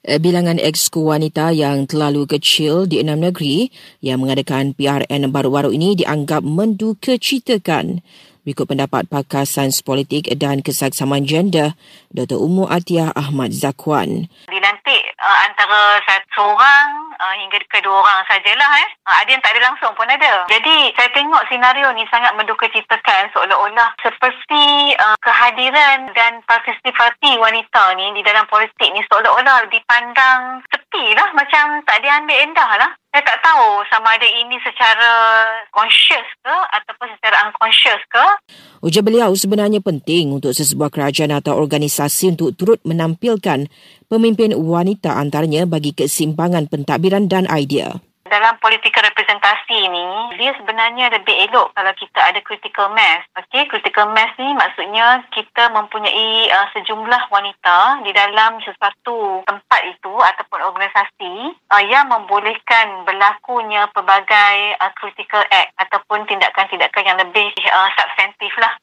Eh, bilangan exco wanita yang terlalu kecil di enam negeri yang mengadakan PRN baru-baru ini dianggap mendukacitakan. Berikut pendapat pakar sains politik dan kesaksaman gender, Dr. Umu Atiyah Ahmad Zakwan. Dilantik uh, antara satu orang uh, hingga kedua orang sajalah. Eh. Uh, ada yang tak ada langsung pun ada. Jadi saya tengok senario ni sangat mendukacitakan seolah-olah seperti uh, kehadiran dan partisipasi wanita ni di dalam politik ni seolah-olah dipandang sepi lah. Macam tak diambil endah lah. Saya tak tahu sama ada ini secara conscious ke ataupun secara unconscious ke. Ujar beliau sebenarnya penting untuk sesebuah kerajaan atau organisasi untuk turut menampilkan pemimpin wanita antaranya bagi kesimbangan pentadbiran dan idea dalam political representasi ni dia sebenarnya lebih elok kalau kita ada critical mass. Okey, critical mass ni maksudnya kita mempunyai uh, sejumlah wanita di dalam sesuatu tempat itu ataupun organisasi uh, yang membolehkan berlakunya pelbagai uh, critical act ataupun tindakan-tindakan yang lebih uh, substantif lah.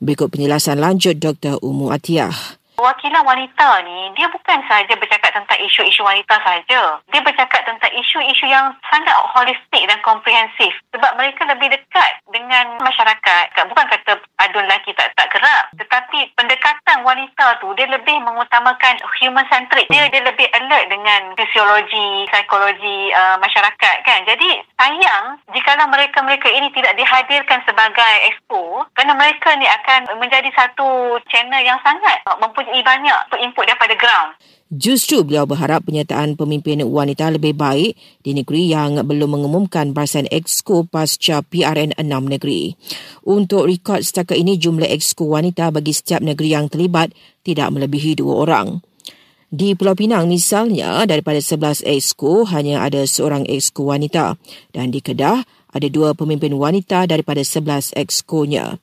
Berikut penjelasan lanjut Dr. Umu Atiyah. Wakilan wanita ni, dia bukan sahaja bercakap tentang isu-isu wanita sahaja. Dia bercakap tentang isu-isu yang sangat holistik dan komprehensif. Sebab mereka lebih dekat dengan masyarakat. Bukan kata adun lelaki tak, tak gerak. Tetapi pendekatan wanita tu, dia lebih mengutamakan human centric. Dia, dia lebih alert dengan fisiologi, psikologi uh, masyarakat kan. Jadi sayang jikalau mereka-mereka ini tidak dihadirkan sebagai expo kerana mereka ni akan menjadi satu channel yang sangat mempunyai mempunyai banyak input daripada ground. Justru beliau berharap penyertaan pemimpin wanita lebih baik di negeri yang belum mengumumkan barisan exco pasca PRN 6 negeri. Untuk rekod setakat ini jumlah exco wanita bagi setiap negeri yang terlibat tidak melebihi dua orang. Di Pulau Pinang misalnya, daripada 11 exco hanya ada seorang exco wanita dan di Kedah ada dua pemimpin wanita daripada 11 exco-nya.